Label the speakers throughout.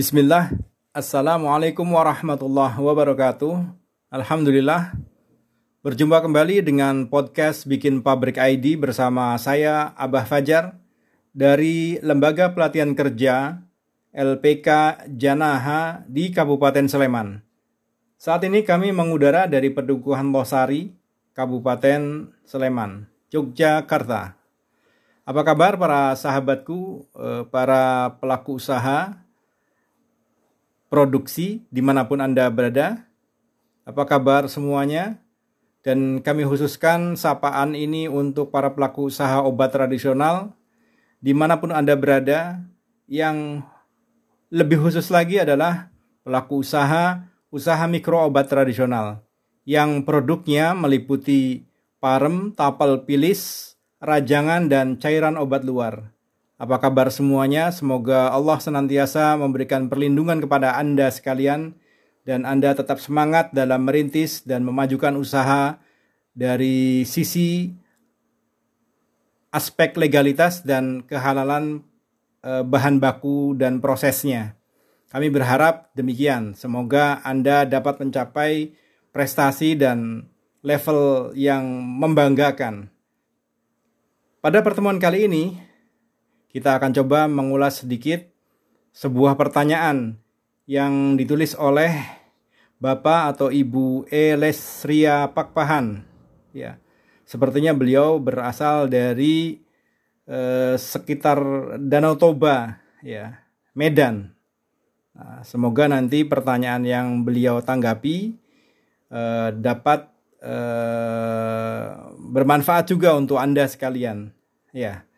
Speaker 1: Bismillah. Assalamualaikum warahmatullahi wabarakatuh. Alhamdulillah. Berjumpa kembali dengan podcast Bikin Pabrik ID bersama saya Abah Fajar dari Lembaga Pelatihan Kerja LPK Janaha di Kabupaten Sleman. Saat ini kami mengudara dari Pedukuhan Losari, Kabupaten Sleman, Yogyakarta. Apa kabar para sahabatku, eh, para pelaku usaha, produksi di mana pun Anda berada? Apa kabar semuanya? Dan kami khususkan sapaan ini untuk para pelaku usaha obat tradisional di mana pun Anda berada yang lebih khusus lagi adalah pelaku usaha usaha mikro obat tradisional yang produknya meliputi parem, tapal pilis, rajangan, dan cairan obat luar. Apa kabar semuanya? Semoga Allah senantiasa memberikan perlindungan kepada Anda sekalian dan Anda tetap semangat dalam merintis dan memajukan usaha dari sisi aspek legalitas dan kehalalan eh, bahan baku dan prosesnya. Kami berharap demikian. Semoga Anda dapat mencapai prestasi dan level yang membanggakan. Pada pertemuan kali ini, kita akan coba mengulas sedikit sebuah pertanyaan yang ditulis oleh Bapak atau Ibu E. Lesria Pakpahan. Ya, sepertinya beliau berasal dari eh, sekitar Danau Toba, ya, Medan. Nah, semoga nanti pertanyaan yang beliau tanggapi eh, dapat eh, bermanfaat juga untuk Anda sekalian. Ya.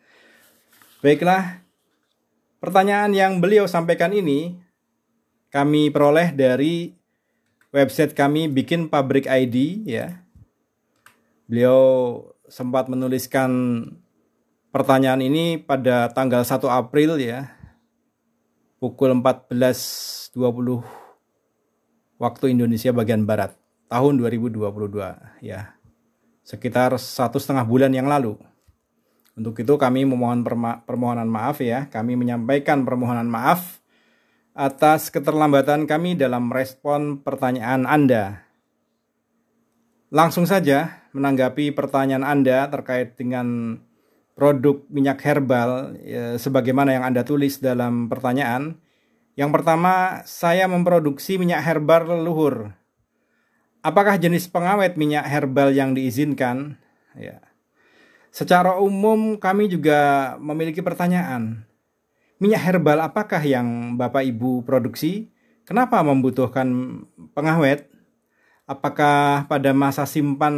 Speaker 1: Baiklah, pertanyaan yang beliau sampaikan ini kami peroleh dari website kami bikin pabrik ID ya. Beliau sempat menuliskan pertanyaan ini pada tanggal 1 April ya. Pukul 14.20 waktu Indonesia bagian Barat tahun 2022 ya. Sekitar satu setengah bulan yang lalu. Untuk itu kami memohon permohonan maaf ya. Kami menyampaikan permohonan maaf atas keterlambatan kami dalam respon pertanyaan Anda. Langsung saja menanggapi pertanyaan Anda terkait dengan produk minyak herbal ya, sebagaimana yang Anda tulis dalam pertanyaan. Yang pertama, saya memproduksi minyak herbal leluhur. Apakah jenis pengawet minyak herbal yang diizinkan? Ya. Secara umum kami juga memiliki pertanyaan minyak herbal apakah yang Bapak Ibu produksi? Kenapa membutuhkan pengawet? Apakah pada masa simpan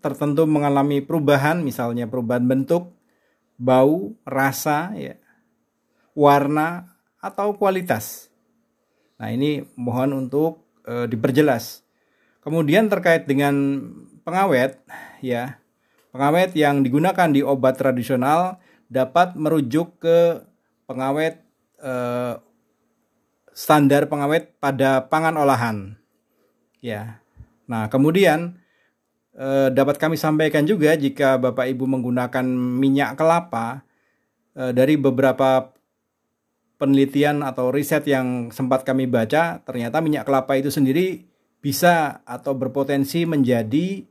Speaker 1: tertentu mengalami perubahan, misalnya perubahan bentuk, bau, rasa, ya, warna, atau kualitas? Nah ini mohon untuk e, diperjelas. Kemudian terkait dengan pengawet, ya, pengawet yang digunakan di obat tradisional dapat merujuk ke pengawet eh, standar pengawet pada pangan olahan. Ya. Nah, kemudian eh, dapat kami sampaikan juga jika Bapak Ibu menggunakan minyak kelapa eh, dari beberapa penelitian atau riset yang sempat kami baca, ternyata minyak kelapa itu sendiri bisa atau berpotensi menjadi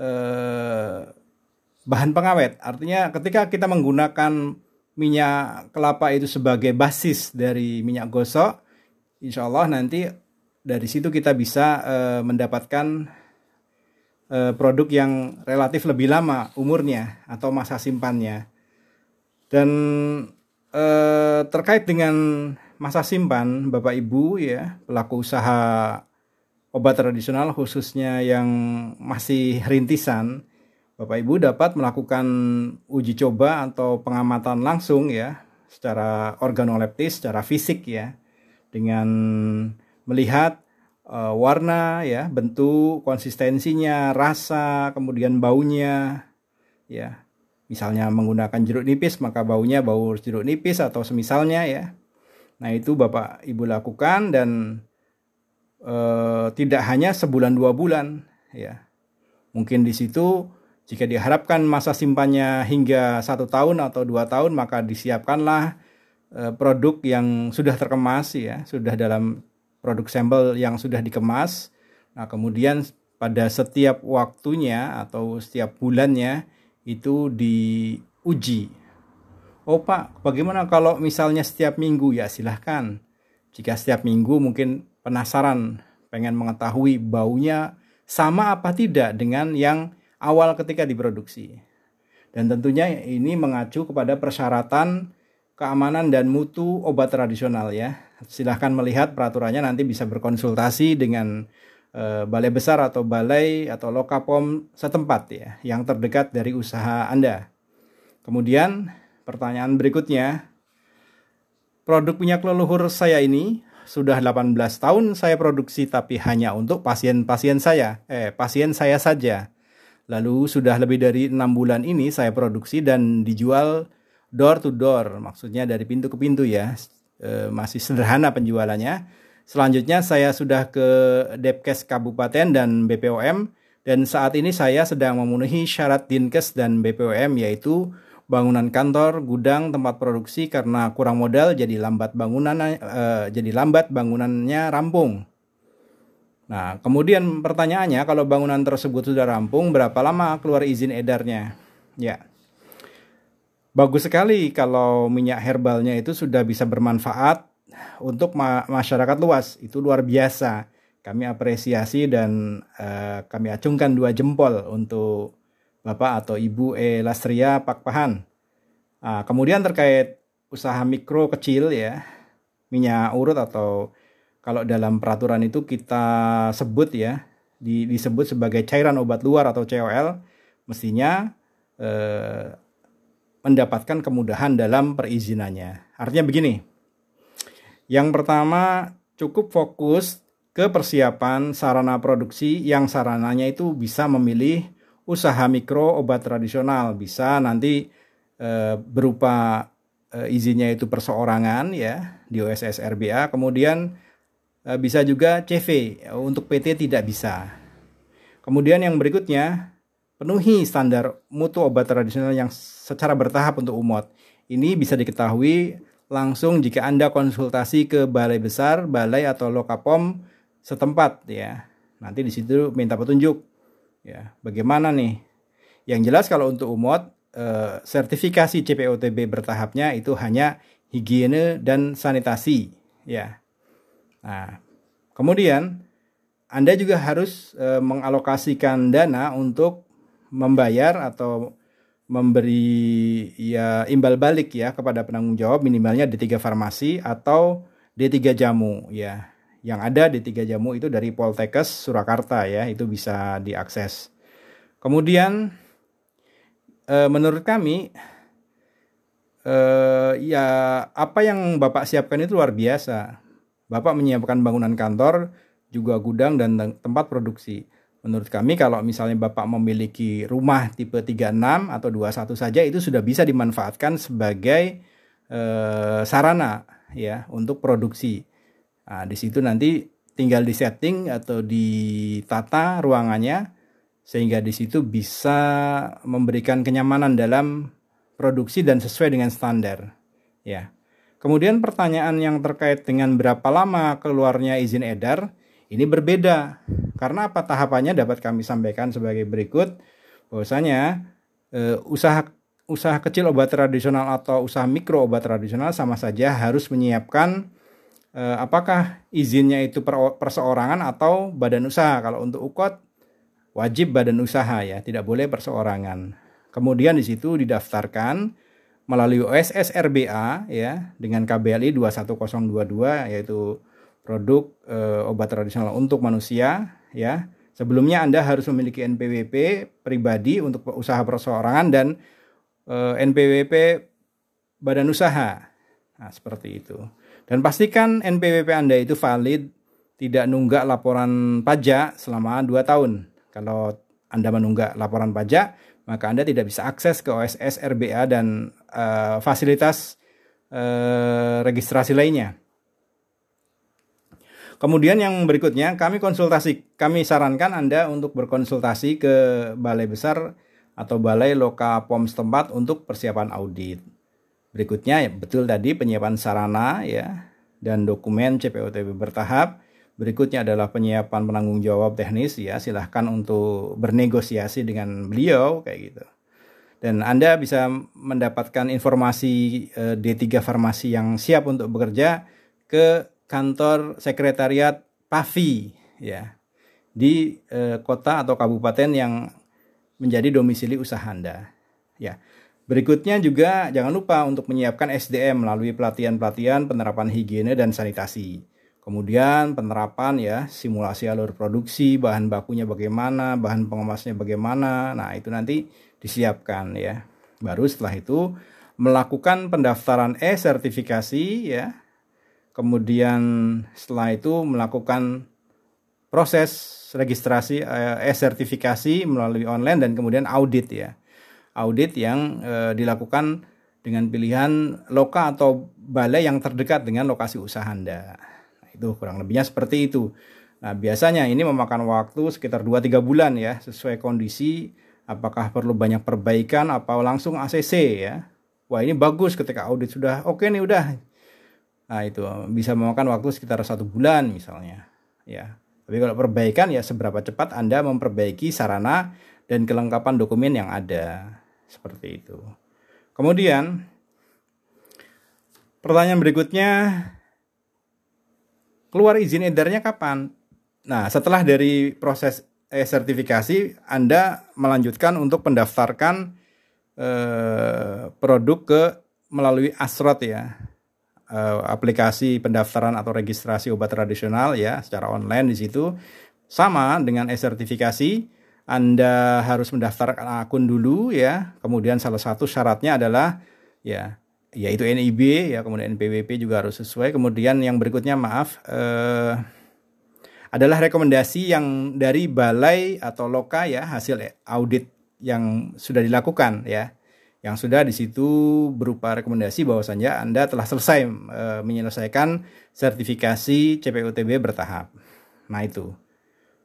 Speaker 1: eh, bahan pengawet. Artinya ketika kita menggunakan minyak kelapa itu sebagai basis dari minyak gosok, insya Allah nanti dari situ kita bisa uh, mendapatkan uh, produk yang relatif lebih lama umurnya atau masa simpannya. Dan uh, terkait dengan masa simpan, Bapak Ibu ya pelaku usaha obat tradisional khususnya yang masih rintisan Bapak Ibu dapat melakukan uji coba atau pengamatan langsung ya secara organoleptis, secara fisik ya dengan melihat uh, warna ya, bentuk, konsistensinya, rasa, kemudian baunya ya. Misalnya menggunakan jeruk nipis maka baunya bau jeruk nipis atau semisalnya ya. Nah, itu Bapak Ibu lakukan dan uh, tidak hanya sebulan dua bulan ya. Mungkin di situ jika diharapkan masa simpannya hingga satu tahun atau dua tahun, maka disiapkanlah uh, produk yang sudah terkemas ya, sudah dalam produk sampel yang sudah dikemas. Nah, kemudian pada setiap waktunya atau setiap bulannya itu diuji. Oh Pak, bagaimana kalau misalnya setiap minggu ya silahkan. Jika setiap minggu mungkin penasaran pengen mengetahui baunya sama apa tidak dengan yang awal ketika diproduksi. Dan tentunya ini mengacu kepada persyaratan keamanan dan mutu obat tradisional ya. Silahkan melihat peraturannya nanti bisa berkonsultasi dengan e, balai besar atau balai atau lokapom setempat ya yang terdekat dari usaha Anda. Kemudian pertanyaan berikutnya, produk minyak leluhur saya ini sudah 18 tahun saya produksi tapi hanya untuk pasien-pasien saya, eh pasien saya saja. Lalu sudah lebih dari enam bulan ini saya produksi dan dijual door to door, maksudnya dari pintu ke pintu ya. E, masih sederhana penjualannya. Selanjutnya saya sudah ke Depkes Kabupaten dan BPOM dan saat ini saya sedang memenuhi syarat Dinkes dan BPOM yaitu bangunan kantor, gudang, tempat produksi karena kurang modal jadi lambat bangunan uh, jadi lambat bangunannya rampung. Nah, kemudian pertanyaannya kalau bangunan tersebut sudah rampung, berapa lama keluar izin edarnya? Ya. Bagus sekali kalau minyak herbalnya itu sudah bisa bermanfaat untuk ma masyarakat luas. Itu luar biasa. Kami apresiasi dan uh, kami acungkan dua jempol untuk Bapak atau Ibu E. Lastria Pakpahan. Nah, kemudian terkait usaha mikro kecil ya, minyak urut atau kalau dalam peraturan itu kita sebut ya di, disebut sebagai cairan obat luar atau COL mestinya eh, mendapatkan kemudahan dalam perizinannya. Artinya begini. Yang pertama cukup fokus ke persiapan sarana produksi yang sarananya itu bisa memilih usaha mikro obat tradisional, bisa nanti e, berupa e, izinnya itu perseorangan ya di OSS RBA, kemudian bisa juga CV untuk PT tidak bisa. Kemudian yang berikutnya penuhi standar mutu obat tradisional yang secara bertahap untuk umot. Ini bisa diketahui langsung jika Anda konsultasi ke balai besar, balai atau lokapom setempat ya. Nanti di situ minta petunjuk ya. Bagaimana nih? Yang jelas kalau untuk umot eh, sertifikasi CPOTB bertahapnya itu hanya higiene dan sanitasi ya. Nah, kemudian Anda juga harus e, mengalokasikan dana untuk membayar atau memberi ya imbal balik ya kepada penanggung jawab minimalnya D3 farmasi atau D3 jamu ya. Yang ada D3 jamu itu dari Poltekkes Surakarta ya, itu bisa diakses. Kemudian e, menurut kami e, ya apa yang Bapak siapkan itu luar biasa Bapak menyiapkan bangunan kantor, juga gudang dan tempat produksi. Menurut kami kalau misalnya Bapak memiliki rumah tipe 36 atau 21 saja itu sudah bisa dimanfaatkan sebagai eh, sarana ya untuk produksi. Nah, di situ nanti tinggal di setting atau ditata ruangannya sehingga di situ bisa memberikan kenyamanan dalam produksi dan sesuai dengan standar. Ya. Kemudian pertanyaan yang terkait dengan berapa lama keluarnya izin edar ini berbeda. Karena apa tahapannya dapat kami sampaikan sebagai berikut. Bahwasanya eh, usaha usaha kecil obat tradisional atau usaha mikro obat tradisional sama saja harus menyiapkan eh, apakah izinnya itu per, perseorangan atau badan usaha. Kalau untuk ukot wajib badan usaha ya, tidak boleh perseorangan. Kemudian di situ didaftarkan melalui OSS RBA ya dengan KBLI 21022 yaitu produk e, obat tradisional untuk manusia ya. Sebelumnya Anda harus memiliki NPWP pribadi untuk usaha perseorangan dan e, NPWP badan usaha. Nah, seperti itu. Dan pastikan NPWP Anda itu valid, tidak nunggak laporan pajak selama 2 tahun. Kalau Anda menunggak laporan pajak, maka Anda tidak bisa akses ke OSS RBA dan uh, fasilitas uh, registrasi lainnya. Kemudian yang berikutnya kami konsultasi, kami sarankan Anda untuk berkonsultasi ke balai besar atau balai loka POM setempat untuk persiapan audit. Berikutnya ya betul tadi penyiapan sarana ya dan dokumen CPOTB bertahap. Berikutnya adalah penyiapan penanggung jawab teknis ya. Silahkan untuk bernegosiasi dengan beliau kayak gitu. Dan Anda bisa mendapatkan informasi eh, D3 Farmasi yang siap untuk bekerja ke kantor sekretariat PAVI ya di eh, kota atau kabupaten yang menjadi domisili usaha Anda. Ya. Berikutnya juga jangan lupa untuk menyiapkan SDM melalui pelatihan-pelatihan penerapan higiene dan sanitasi. Kemudian penerapan ya, simulasi alur produksi, bahan bakunya bagaimana, bahan pengemasnya bagaimana. Nah, itu nanti disiapkan ya. Baru setelah itu melakukan pendaftaran e-sertifikasi ya. Kemudian setelah itu melakukan proses registrasi eh, e-sertifikasi melalui online dan kemudian audit ya. Audit yang e, dilakukan dengan pilihan loka atau balai yang terdekat dengan lokasi usaha Anda. Itu kurang lebihnya seperti itu. Nah, biasanya ini memakan waktu sekitar 2-3 bulan ya, sesuai kondisi apakah perlu banyak perbaikan apa langsung ACC ya. Wah, ini bagus ketika audit sudah oke okay nih udah. Nah, itu bisa memakan waktu sekitar satu bulan misalnya. Ya, tapi kalau perbaikan ya seberapa cepat Anda memperbaiki sarana dan kelengkapan dokumen yang ada. Seperti itu. Kemudian pertanyaan berikutnya keluar izin edarnya kapan? Nah, setelah dari proses e-sertifikasi Anda melanjutkan untuk mendaftarkan eh, produk ke melalui Asrot ya uh, aplikasi pendaftaran atau registrasi obat tradisional ya secara online di situ sama dengan e-sertifikasi Anda harus mendaftarkan akun dulu ya. Kemudian salah satu syaratnya adalah ya yaitu NIB ya, kemudian NPWP juga harus sesuai. Kemudian yang berikutnya maaf eh, adalah rekomendasi yang dari balai atau loka ya hasil audit yang sudah dilakukan ya yang sudah di situ berupa rekomendasi bahwasanya Anda telah selesai e, menyelesaikan sertifikasi CPUTB bertahap. Nah itu.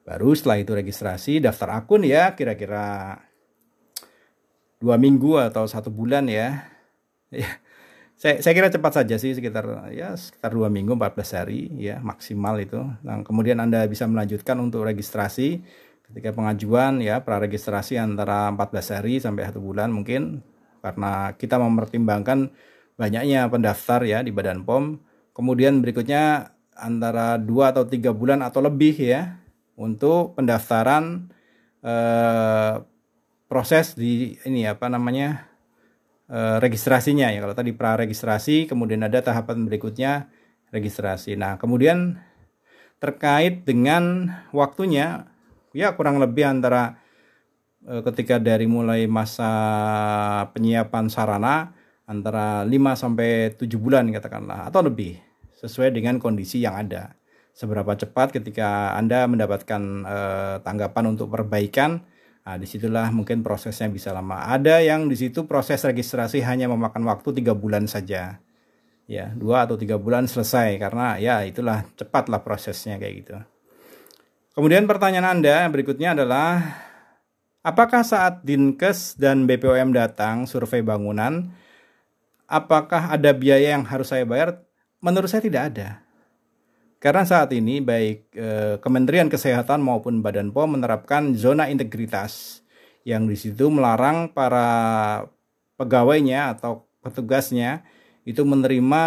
Speaker 1: Baru setelah itu registrasi, daftar akun ya kira-kira dua minggu atau satu bulan ya. ya. Saya, saya kira cepat saja sih sekitar ya sekitar dua minggu 14 hari ya maksimal itu. Nah, kemudian Anda bisa melanjutkan untuk registrasi ketika pengajuan ya praregistrasi antara 14 hari sampai satu bulan mungkin karena kita mempertimbangkan banyaknya pendaftar ya di Badan POM. Kemudian berikutnya antara dua atau tiga bulan atau lebih ya untuk pendaftaran eh, proses di ini apa namanya eh, registrasinya ya. Kalau tadi pra registrasi, kemudian ada tahapan berikutnya registrasi. Nah kemudian terkait dengan waktunya ya kurang lebih antara Eh, ketika dari mulai masa penyiapan sarana antara 5 sampai 7 bulan katakanlah atau lebih sesuai dengan kondisi yang ada. Seberapa cepat ketika Anda mendapatkan eh, tanggapan untuk perbaikan, nah di situlah mungkin prosesnya bisa lama. Ada yang di situ proses registrasi hanya memakan waktu tiga bulan saja, ya dua atau tiga bulan selesai karena ya itulah cepatlah prosesnya kayak gitu. Kemudian pertanyaan Anda berikutnya adalah Apakah saat Dinkes dan BPOM datang survei bangunan, apakah ada biaya yang harus saya bayar? Menurut saya tidak ada. Karena saat ini baik eh, Kementerian Kesehatan maupun Badan POM menerapkan zona integritas yang di situ melarang para pegawainya atau petugasnya itu menerima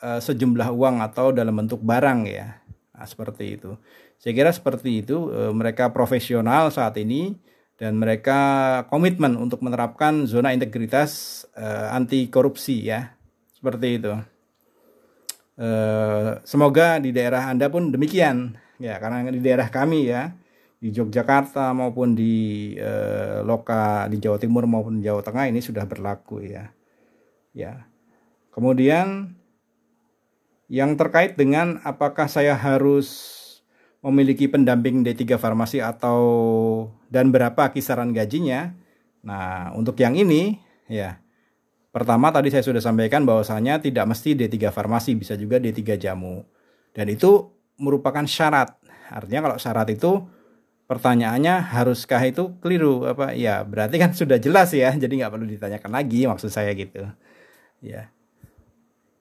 Speaker 1: eh, sejumlah uang atau dalam bentuk barang ya. Nah, seperti itu. Saya kira seperti itu eh, mereka profesional saat ini dan mereka komitmen untuk menerapkan zona integritas uh, anti korupsi ya seperti itu uh, semoga di daerah anda pun demikian ya karena di daerah kami ya di Yogyakarta maupun di uh, loka di Jawa Timur maupun Jawa Tengah ini sudah berlaku ya ya kemudian yang terkait dengan apakah saya harus memiliki pendamping D3 farmasi atau dan berapa kisaran gajinya. Nah, untuk yang ini ya. Pertama tadi saya sudah sampaikan bahwasanya tidak mesti D3 farmasi, bisa juga D3 jamu. Dan itu merupakan syarat. Artinya kalau syarat itu pertanyaannya haruskah itu keliru apa ya berarti kan sudah jelas ya jadi nggak perlu ditanyakan lagi maksud saya gitu ya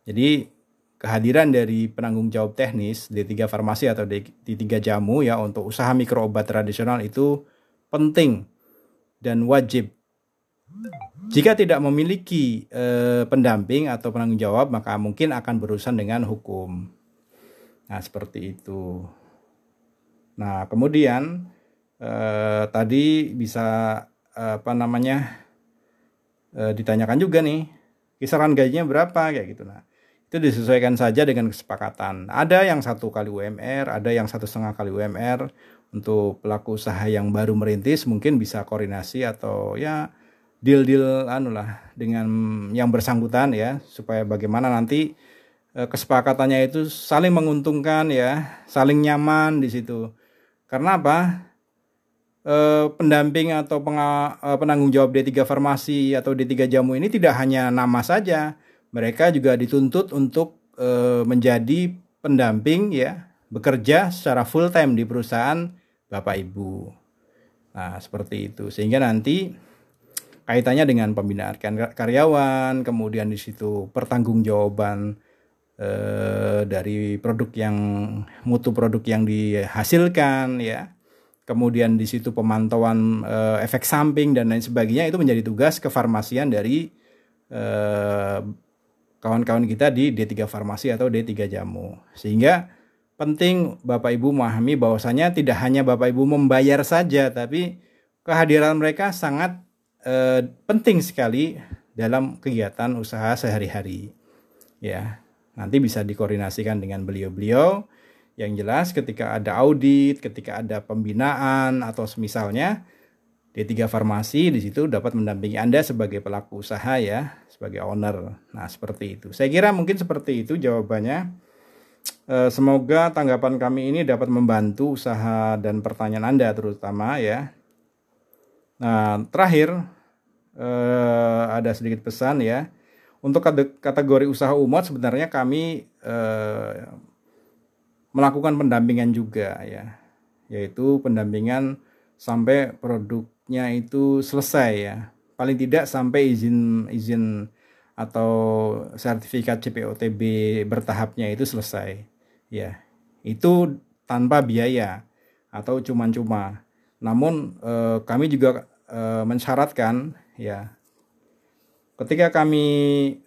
Speaker 1: Jadi kehadiran dari penanggung jawab teknis D3 Farmasi atau D3 Jamu ya untuk usaha mikro obat tradisional itu penting dan wajib. Jika tidak memiliki eh, pendamping atau penanggung jawab maka mungkin akan berurusan dengan hukum. Nah, seperti itu. Nah, kemudian eh, tadi bisa apa namanya? Eh, ditanyakan juga nih, kisaran gajinya berapa kayak gitu nah itu disesuaikan saja dengan kesepakatan. Ada yang satu kali UMR, ada yang satu setengah kali UMR. Untuk pelaku usaha yang baru merintis mungkin bisa koordinasi atau ya deal-deal anu lah dengan yang bersangkutan ya supaya bagaimana nanti eh, kesepakatannya itu saling menguntungkan ya, saling nyaman di situ. Karena apa? Eh, pendamping atau eh, penanggung jawab D3 farmasi atau D3 jamu ini tidak hanya nama saja, mereka juga dituntut untuk e, menjadi pendamping ya, bekerja secara full time di perusahaan Bapak Ibu. Nah, seperti itu. Sehingga nanti kaitannya dengan pembinaan karyawan, kemudian di situ pertanggungjawaban e, dari produk yang mutu produk yang dihasilkan ya. Kemudian di situ pemantauan e, efek samping dan lain sebagainya itu menjadi tugas kefarmasian dari kawan-kawan kita di D3 Farmasi atau D3 Jamu. Sehingga penting Bapak Ibu memahami bahwasanya tidak hanya Bapak Ibu membayar saja, tapi kehadiran mereka sangat eh, penting sekali dalam kegiatan usaha sehari-hari. Ya, nanti bisa dikoordinasikan dengan beliau-beliau. Yang jelas ketika ada audit, ketika ada pembinaan atau semisalnya, D3 Farmasi di situ dapat mendampingi Anda sebagai pelaku usaha ya, sebagai owner. Nah, seperti itu. Saya kira mungkin seperti itu jawabannya. Eh, semoga tanggapan kami ini dapat membantu usaha dan pertanyaan Anda terutama ya. Nah, terakhir eh, ada sedikit pesan ya. Untuk kategori usaha umat sebenarnya kami eh, melakukan pendampingan juga ya, yaitu pendampingan sampai produk nya itu selesai ya. Paling tidak sampai izin izin atau sertifikat CPOTB bertahapnya itu selesai. Ya. Itu tanpa biaya atau cuma-cuma. Namun eh, kami juga eh, mensyaratkan ya ketika kami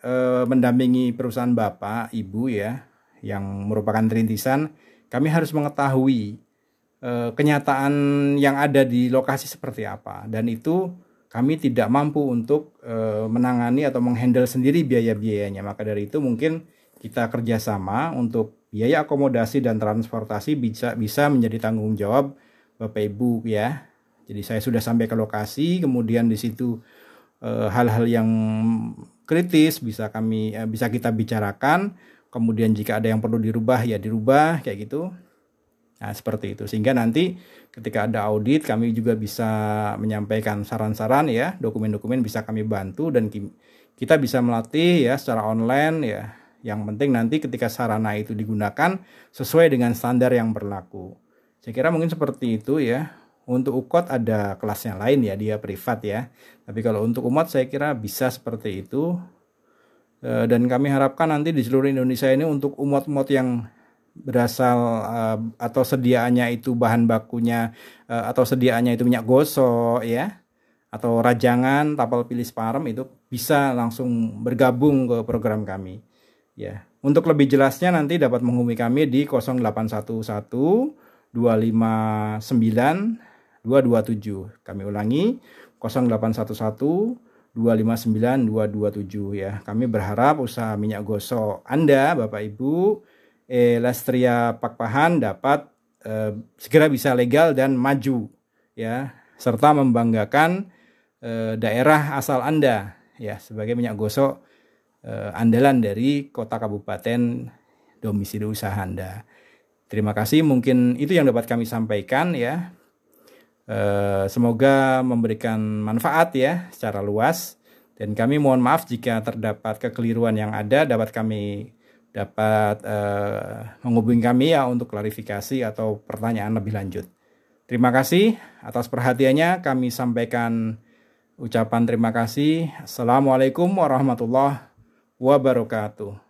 Speaker 1: eh, mendampingi perusahaan Bapak, Ibu ya yang merupakan rintisan, kami harus mengetahui Eh, kenyataan yang ada di lokasi seperti apa. Dan itu kami tidak mampu untuk e, menangani atau menghandle sendiri biaya-biayanya. Maka dari itu mungkin kita kerjasama untuk biaya akomodasi dan transportasi bisa bisa menjadi tanggung jawab bapak ibu ya jadi saya sudah sampai ke lokasi kemudian di situ eh, hal-hal yang kritis bisa kami e, bisa kita bicarakan kemudian jika ada yang perlu dirubah ya dirubah kayak gitu Nah, seperti itu. Sehingga nanti ketika ada audit kami juga bisa menyampaikan saran-saran ya, dokumen-dokumen bisa kami bantu dan kita bisa melatih ya secara online ya. Yang penting nanti ketika sarana itu digunakan sesuai dengan standar yang berlaku. Saya kira mungkin seperti itu ya. Untuk UKOT ada kelasnya lain ya, dia privat ya. Tapi kalau untuk umat saya kira bisa seperti itu. Eh, dan kami harapkan nanti di seluruh Indonesia ini untuk umat-umat yang berasal uh, atau sediaannya itu bahan bakunya uh, atau sediaannya itu minyak gosok ya atau rajangan tapal pilih parem itu bisa langsung bergabung ke program kami ya untuk lebih jelasnya nanti dapat menghubungi kami di 0811 259 227 kami ulangi 0811 259 227 ya kami berharap usaha minyak gosok Anda Bapak Ibu eh, Lestria Pakpahan dapat eh, segera bisa legal dan maju ya serta membanggakan eh, daerah asal Anda ya sebagai minyak gosok eh, andalan dari kota kabupaten domisili usaha Anda. Terima kasih mungkin itu yang dapat kami sampaikan ya. Eh, semoga memberikan manfaat ya secara luas dan kami mohon maaf jika terdapat kekeliruan yang ada dapat kami dapat uh, menghubungi kami ya untuk klarifikasi atau pertanyaan lebih lanjut. Terima kasih atas perhatiannya. Kami sampaikan ucapan terima kasih. Assalamualaikum warahmatullahi wabarakatuh.